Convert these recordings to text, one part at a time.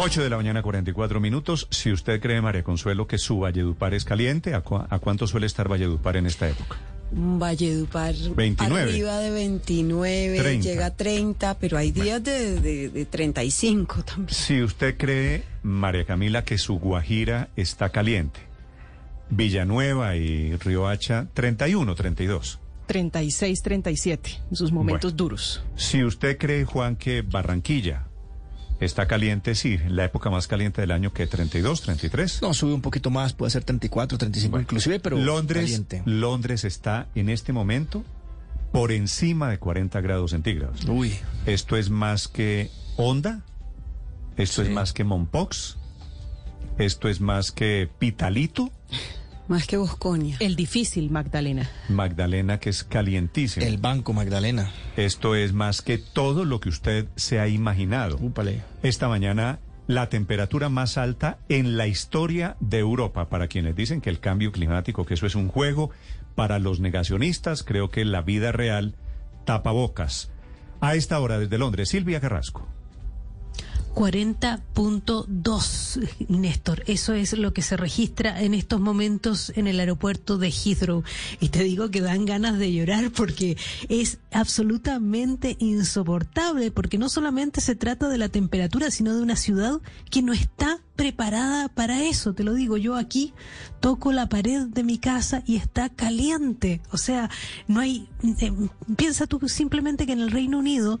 8 de la mañana, 44 minutos. Si usted cree, María Consuelo, que su Valledupar es caliente, ¿a, cu- a cuánto suele estar Valledupar en esta época? Valledupar 29. arriba de 29, 30. llega a 30, pero hay días de, de, de 35 también. Si usted cree, María Camila, que su Guajira está caliente, Villanueva y Riohacha, 31, 32. 36, 37, en sus momentos Bueno. duros. Si usted cree, Juan, que Barranquilla está caliente, sí, la época más caliente del año, que 32, 33. No, sube un poquito más, puede ser 34, 35 inclusive, pero Londres, caliente. Londres está en este momento por encima de 40 grados centígrados. Uy, Esto es más que Honda, esto es más que Mompox, esto es más que Pitalito, Más que Bosconia. El difícil, Magdalena. Magdalena, que es calientísimo. el Banco Magdalena. Esto es más que todo lo que usted se ha imaginado. Úpale. Esta mañana, la temperatura más alta en la historia de Europa. Para quienes dicen que el cambio climático, que eso es un juego, para los negacionistas, creo que la vida real tapa bocas. A esta hora desde Londres, Silvia Carrasco. 40.2, Néstor. Eso es lo que se registra en estos momentos en el aeropuerto de Heathrow. Y te digo que dan ganas de llorar porque es absolutamente insoportable, porque no solamente se trata de la temperatura, sino de una ciudad que no está preparada para eso. Te lo digo, yo aquí toco la pared de mi casa y está caliente. O sea, no hay... eh, piensa tú simplemente que en el Reino Unido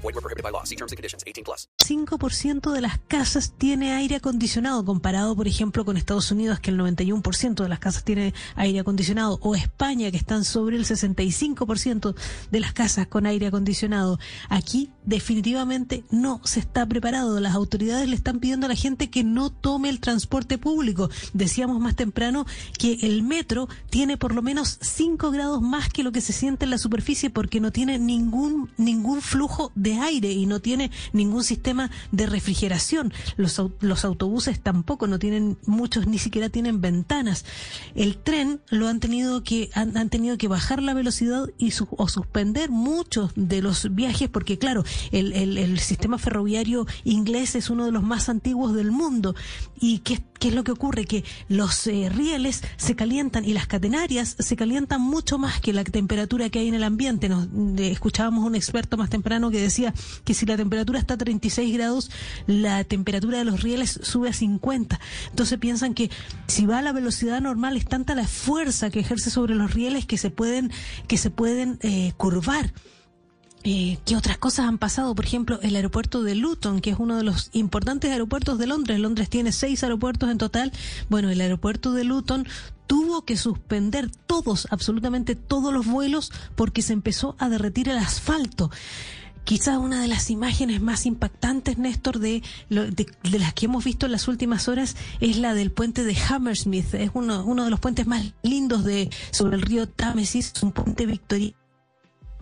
Group. Void were prohibited by law. See terms and conditions. 18 plus. 5% de las casas tiene aire acondicionado, comparado, por ejemplo, con Estados Unidos, que el 91% de las casas tiene aire acondicionado, o España, que están sobre el 65% de las casas con aire acondicionado. Aquí definitivamente no se está preparado. Las autoridades le están pidiendo a la gente que no tome el transporte público. Decíamos más temprano que el metro tiene por lo menos 5 grados más que lo que se siente en la superficie porque no tiene ningún, ningún flujo de aire y no tiene ningún sistema de refrigeración. Los, los autobuses tampoco no tienen, muchos ni siquiera tienen ventanas. El tren lo han tenido que, han, han tenido que bajar la velocidad y su- o suspender muchos de los viajes porque claro, el, el, el sistema ferroviario inglés es uno de los más antiguos del mundo. ¿Y qué, qué es lo que ocurre? Que los eh, rieles se calientan y las catenarias se calientan mucho más que la temperatura que hay en el ambiente. Nos, eh, escuchábamos un experto más temprano que decía que si la temperatura está a 36 grados, la temperatura de los rieles sube a 50. Entonces piensan que si va a la velocidad normal es tanta la fuerza que ejerce sobre los rieles que se pueden, que se pueden eh, curvar. Eh, ¿Qué otras cosas han pasado? Por ejemplo, el aeropuerto de Luton, que es uno de los importantes aeropuertos de Londres. Londres tiene seis aeropuertos en total. Bueno, el aeropuerto de Luton tuvo que suspender todos, absolutamente todos los vuelos porque se empezó a derretir el asfalto. Quizás una de las imágenes más impactantes, Néstor, de, de, de las que hemos visto en las últimas horas es la del puente de Hammersmith. Es uno, uno de los puentes más lindos de sobre el río Támesis, un puente victorioso.